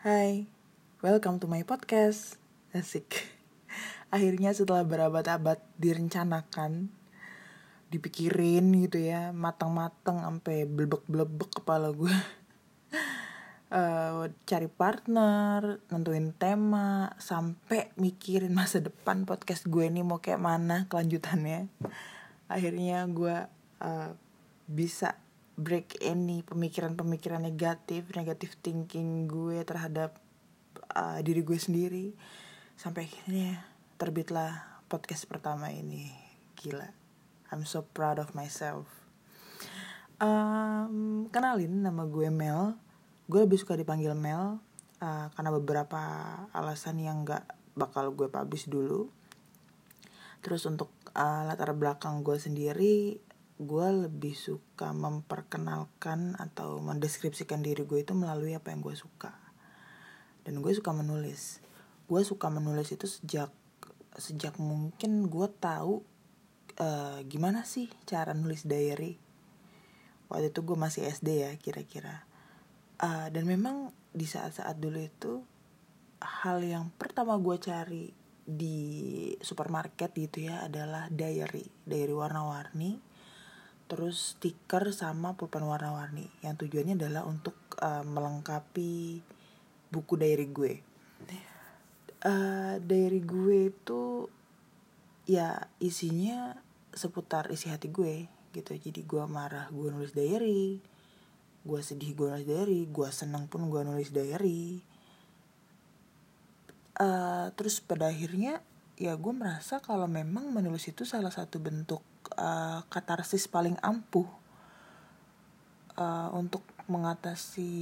Hai, welcome to my podcast. Asik. Akhirnya setelah berabad-abad direncanakan, dipikirin gitu ya, matang-matang sampai blebek-blebek kepala gue. uh, cari partner, nentuin tema, sampai mikirin masa depan podcast gue ini mau kayak mana kelanjutannya. Akhirnya gue uh, bisa break any pemikiran-pemikiran negatif, negatif thinking gue terhadap uh, diri gue sendiri sampai akhirnya terbitlah podcast pertama ini. Gila. I'm so proud of myself. Um, kenalin nama gue Mel. Gue lebih suka dipanggil Mel uh, karena beberapa alasan yang gak bakal gue publish dulu. Terus untuk uh, latar belakang gue sendiri gue lebih suka memperkenalkan atau mendeskripsikan diri gue itu melalui apa yang gue suka. Dan gue suka menulis. Gue suka menulis itu sejak sejak mungkin gue tahu uh, gimana sih cara nulis diary. Waktu itu gue masih SD ya kira-kira. Uh, dan memang di saat-saat dulu itu hal yang pertama gue cari di supermarket gitu ya adalah diary diary warna-warni terus stiker sama pulpen warna-warni. Yang tujuannya adalah untuk uh, melengkapi buku diary gue. Uh, diary gue itu ya isinya seputar isi hati gue gitu. Jadi gue marah gue nulis diary. Gue sedih gue nulis diary. Gue seneng pun gue nulis diary. Uh, terus pada akhirnya ya gue merasa kalau memang menulis itu salah satu bentuk uh, katarsis paling ampuh uh, untuk mengatasi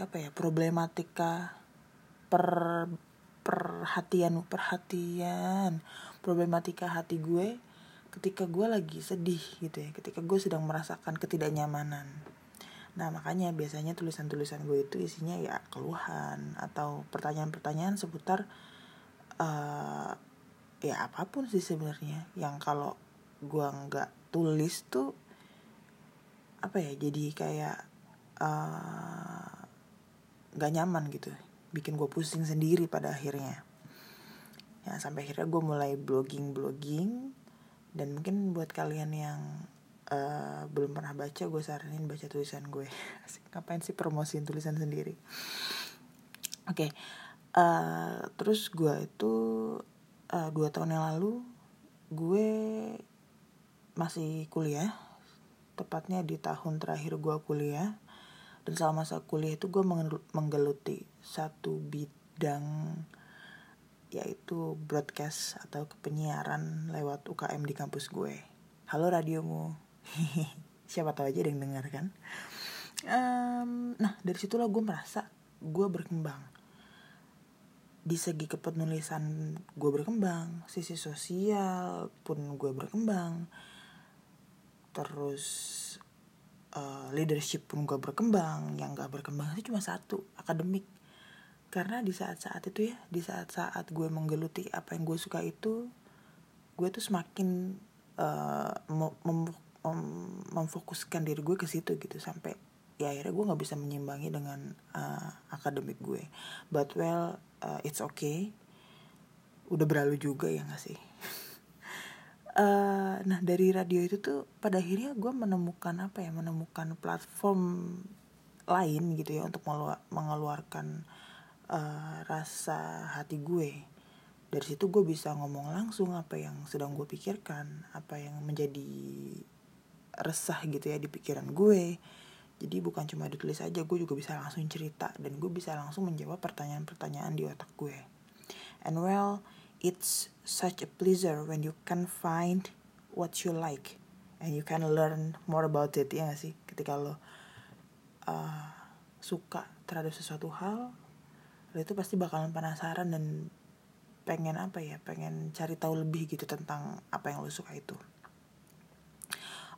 apa ya problematika per perhatian perhatian problematika hati gue ketika gue lagi sedih gitu ya ketika gue sedang merasakan ketidaknyamanan. Nah makanya biasanya tulisan-tulisan gue itu isinya ya keluhan atau pertanyaan-pertanyaan seputar uh, ya apa pun sih sebenarnya. Yang kalau gua nggak tulis tuh apa ya jadi kayak eh, nggak uh, nyaman gitu. Bikin gue pusing sendiri pada akhirnya. Ya sampai akhirnya gue mulai blogging blogging dan mungkin buat kalian yang uh, belum pernah baca gue saranin baca tulisan gue. Ngapain sih promosiin tulisan sendiri? Oke okay. uh, terus gue itu uh, dua tahun yang lalu gue masih kuliah. Tepatnya di tahun terakhir gue kuliah. Dan selama masa kuliah itu gue menggeluti satu bidang yaitu broadcast atau kepenyiaran lewat UKM di kampus gue. Halo radiomu, siapa tahu aja yang dengar kan. Um, nah dari situlah gue merasa gue berkembang. Di segi kepenulisan gue berkembang sisi sosial pun gue berkembang terus uh, leadership pun gue berkembang. Yang gak berkembang itu cuma satu akademik. Karena di saat-saat itu ya di saat-saat gue menggeluti apa yang gue suka itu gue tuh semakin uh, mem mem memfokuskan diri gue ke situ gitu. Sampai ya akhirnya gue nggak bisa menyimbangi dengan uh, akademik gue. But well uh, it's okay. Udah berlalu juga ya gak sih uh, nah dari radio itu tuh pada akhirnya gue menemukan apa ya menemukan platform lain gitu ya untuk mengeluarkan uh, rasa hati gue. Dari situ gue bisa ngomong langsung apa yang sedang gue pikirkan apa yang menjadi resah gitu ya di pikiran gue. Jadi bukan cuma ditulis aja gue juga bisa langsung cerita dan gue bisa langsung menjawab pertanyaan-pertanyaan di otak gue. And well it's such a pleasure when you can find what you like and you can learn more about it ya gak sih? Ketika lo uh, suka terhadap sesuatu hal lo itu pasti bakalan penasaran dan pengen apa ya? Pengen cari tahu lebih gitu tentang apa yang lo suka itu.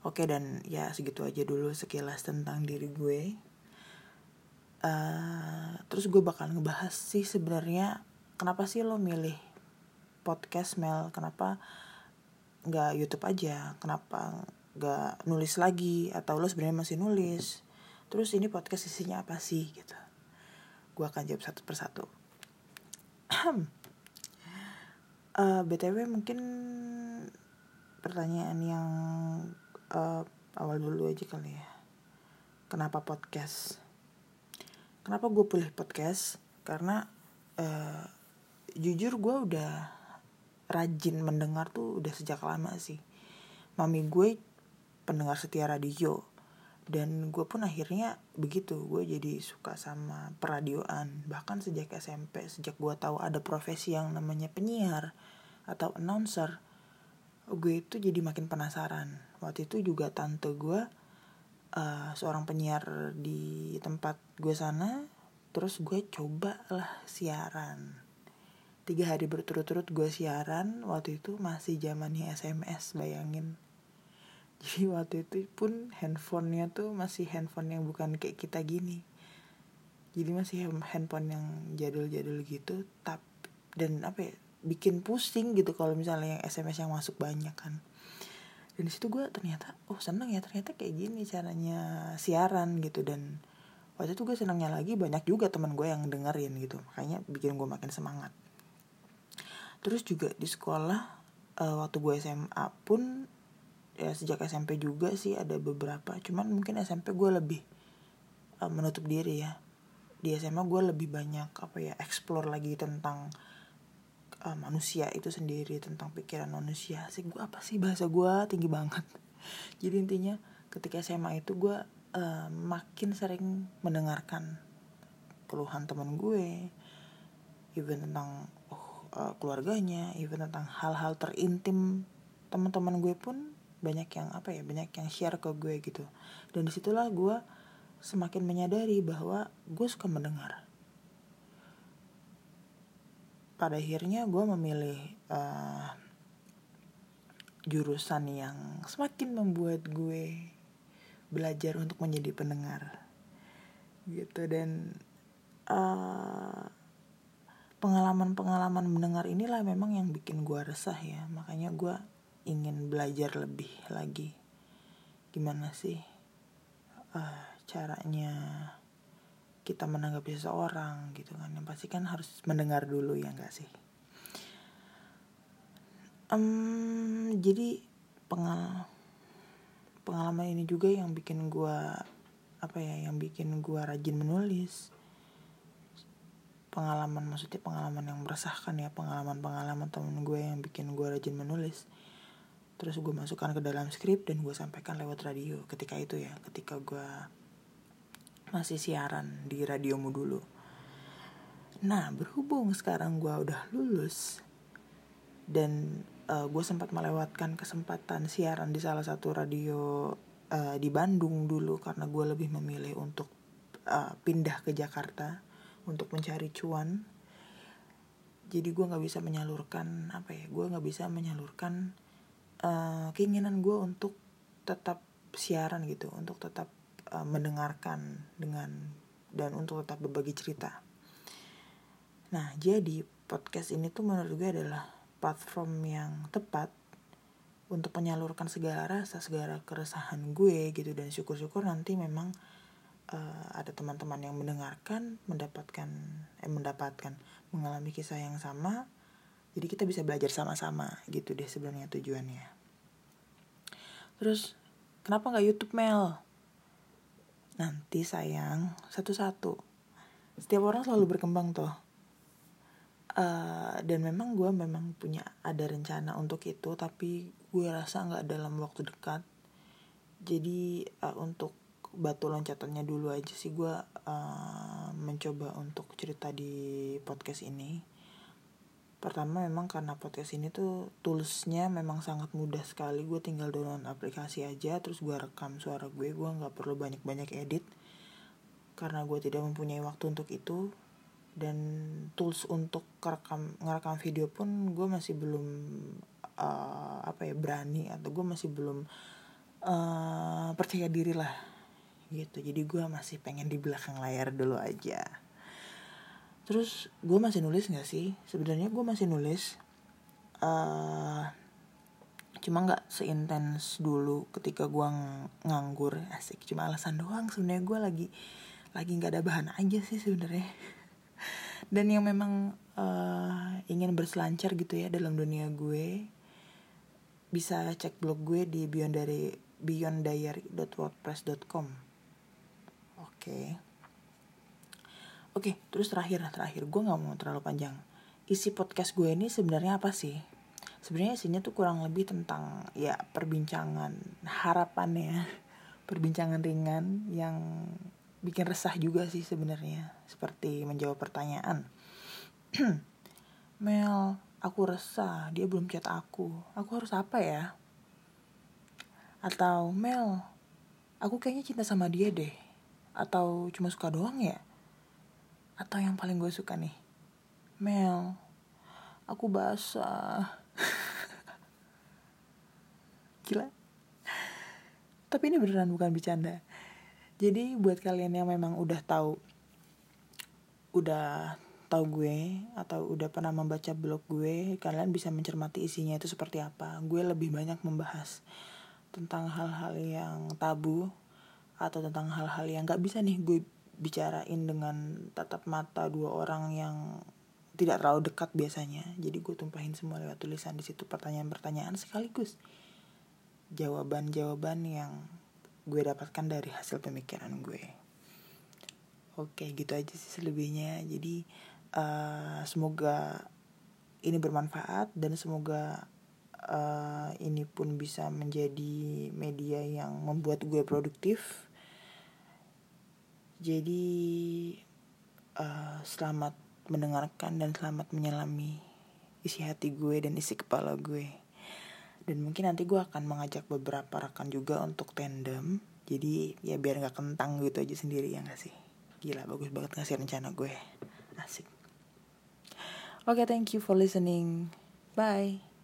Oke dan ya segitu aja dulu sekilas tentang diri gue. Uh, terus gue bakal ngebahas sih sebenarnya kenapa sih lo milih podcast Mel? Kenapa nggak YouTube aja? Kenapa nggak nulis lagi? Atau lo sebenarnya masih nulis? Terus ini podcast isinya apa sih gitu? gue akan jawab satu persatu uh, btw mungkin pertanyaan yang uh, awal dulu aja kali ya kenapa podcast kenapa gue pilih podcast karena uh, jujur gue udah rajin mendengar tuh udah sejak lama sih. Mami gue pendengar setia radio. Dan gue pun akhirnya begitu gue jadi suka sama peradioan. Bahkan sejak SMP sejak gue tahu ada profesi yang namanya penyiar atau announcer gue itu jadi makin penasaran. Waktu itu juga tante gue uh, seorang penyiar di tempat gue sana terus gue coba lah siaran tiga hari berturut-turut gue siaran waktu itu masih zamannya SMS bayangin. Jadi waktu itu pun handphonenya tuh masih handphone yang bukan kayak kita gini. Jadi masih handphone yang jadul-jadul gitu tap dan apa ya bikin pusing gitu kalau misalnya yang SMS yang masuk banyak kan. Dan di situ gue ternyata oh seneng ya ternyata kayak gini caranya siaran gitu. Dan waktu itu gue senangnya lagi banyak juga teman gue yang dengerin gitu. Makanya bikin gue makin semangat terus juga di sekolah uh, waktu gue SMA pun ya sejak SMP juga sih ada beberapa. Cuman mungkin SMP gue lebih uh, menutup diri ya. Di SMA gue lebih banyak apa ya explore lagi tentang uh, manusia itu sendiri tentang pikiran manusia. Sih gue apa sih? Bahasa gue tinggi banget. Jadi intinya ketika SMA itu gue uh, makin sering mendengarkan keluhan teman gue even tentang uh, keluarganya even tentang hal-hal terintim teman-teman gue pun banyak yang apa ya banyak yang share ke gue gitu. Dan di situlah gue semakin menyadari bahwa gue suka mendengar. Pada akhirnya gue memilih uh, jurusan yang semakin membuat gue belajar untuk menjadi pendengar. Gitu dan uh, pengalaman-pengalaman mendengar inilah memang yang bikin gue resah ya. Makanya gue ingin belajar lebih lagi. Gimana sih uh, caranya kita menanggapi seseorang gitu kan. Yang pasti kan harus mendengar dulu ya enggak sih? Um, jadi pengal pengalaman ini juga yang bikin gue apa ya yang bikin gue rajin menulis pengalaman maksudnya pengalaman yang meresahkan ya pengalaman pengalaman temen gue yang bikin gue rajin menulis. Terus gue masukkan ke dalam skrip dan gue sampaikan lewat radio. Ketika itu ya ketika gue masih siaran di radiomu dulu. Nah berhubung sekarang gue udah lulus dan uh, gue sempat melewatkan kesempatan siaran di salah satu radio uh, di Bandung dulu karena gue lebih memilih untuk uh, pindah ke Jakarta untuk mencari cuan. Jadi gue nggak bisa menyalurkan apa ya gue nggak bisa menyalurkan uh, keinginan gue untuk tetap siaran gitu untuk tetap uh, mendengarkan dengan dan untuk tetap berbagi cerita. Nah jadi podcast ini tuh menurut gue adalah platform yang tepat untuk menyalurkan segala rasa segala keresahan gue gitu dan syukur-syukur nanti memang uh, ada teman-teman yang mendengarkan mendapatkan eh mendapatkan mengalami kisah yang sama jadi kita bisa belajar sama-sama gitu deh sebenarnya tujuannya. Terus kenapa nggak YouTube Mel? Nanti sayang satu-satu. Setiap orang selalu berkembang tuh uh, dan memang gue memang punya ada rencana untuk itu tapi gue rasa nggak dalam waktu dekat. Jadi uh, untuk batu loncatannya dulu aja sih. Gue uh, mencoba untuk cerita di podcast ini. Pertama memang karena podcast ini tuh toolsnya memang sangat mudah sekali. Gue tinggal download aplikasi aja terus gue rekam suara gue. Gue nggak perlu banyak banyak edit karena gue tidak mempunyai waktu untuk itu. Dan tools untuk ngerekam ngerekam video pun gue masih belum uh, apa ya berani atau gue masih belum uh, percaya diri lah gitu. Jadi gue masih pengen di belakang layar dulu aja. Terus gue masih nulis nggak sih? Sebenarnya gue masih nulis uh, cuma nggak seintens dulu ketika gue ng nganggur. Asik cuma alasan doang sebenarnya. Gue lagi lagi nggak ada bahan aja sih sebenarnya. Dan yang memang uh, ingin berselancar gitu ya dalam dunia gue bisa cek blog gue di beyond dari beyonddiary.wordpress.com oke. Okay. oke okay, terus terakhir terakhir. Gue nggak mau terlalu panjang. Isi podcast gue ini sebenarnya apa sih? Sebenarnya isinya tuh kurang lebih tentang ya perbincangan harapannya. Perbincangan ringan yang bikin resah juga sih sebenarnya. Seperti menjawab pertanyaan. Mel aku resah. Dia belum chat aku. Aku harus apa ya? Atau Mel aku kayaknya cinta sama dia deh atau cuma suka doang ya? Atau yang paling gue suka nih? Mel. Aku basah. Gila. Tapi ini beneran bukan bercanda. Jadi buat kalian yang memang udah tahu udah tahu gue atau udah pernah membaca blog gue kalian bisa mencermati isinya itu seperti apa. Gue lebih banyak membahas tentang hal-hal yang tabu atau tentang hal-hal yang nggak bisa nih gue bicarain dengan tatap mata dua orang yang tidak terlalu dekat biasanya. Jadi gue tumpahin semua lewat tulisan di situ pertanyaan-pertanyaan sekaligus. Jawaban-jawaban yang gue dapatkan dari hasil pemikiran gue. Oke gitu aja sih selebihnya. Jadi uh, semoga ini bermanfaat dan semoga uh, ini pun bisa menjadi media yang membuat gue produktif jadi uh, selamat mendengarkan dan selamat menyelami isi hati gue dan isi kepala gue. Dan mungkin nanti gue akan mengajak beberapa rekan juga untuk tandem. Jadi ya biar gak kentang gitu aja sendiri ya gak sih. Gila bagus banget ngasih rencana gue. Asik. Oke okay, thank you for listening. Bye.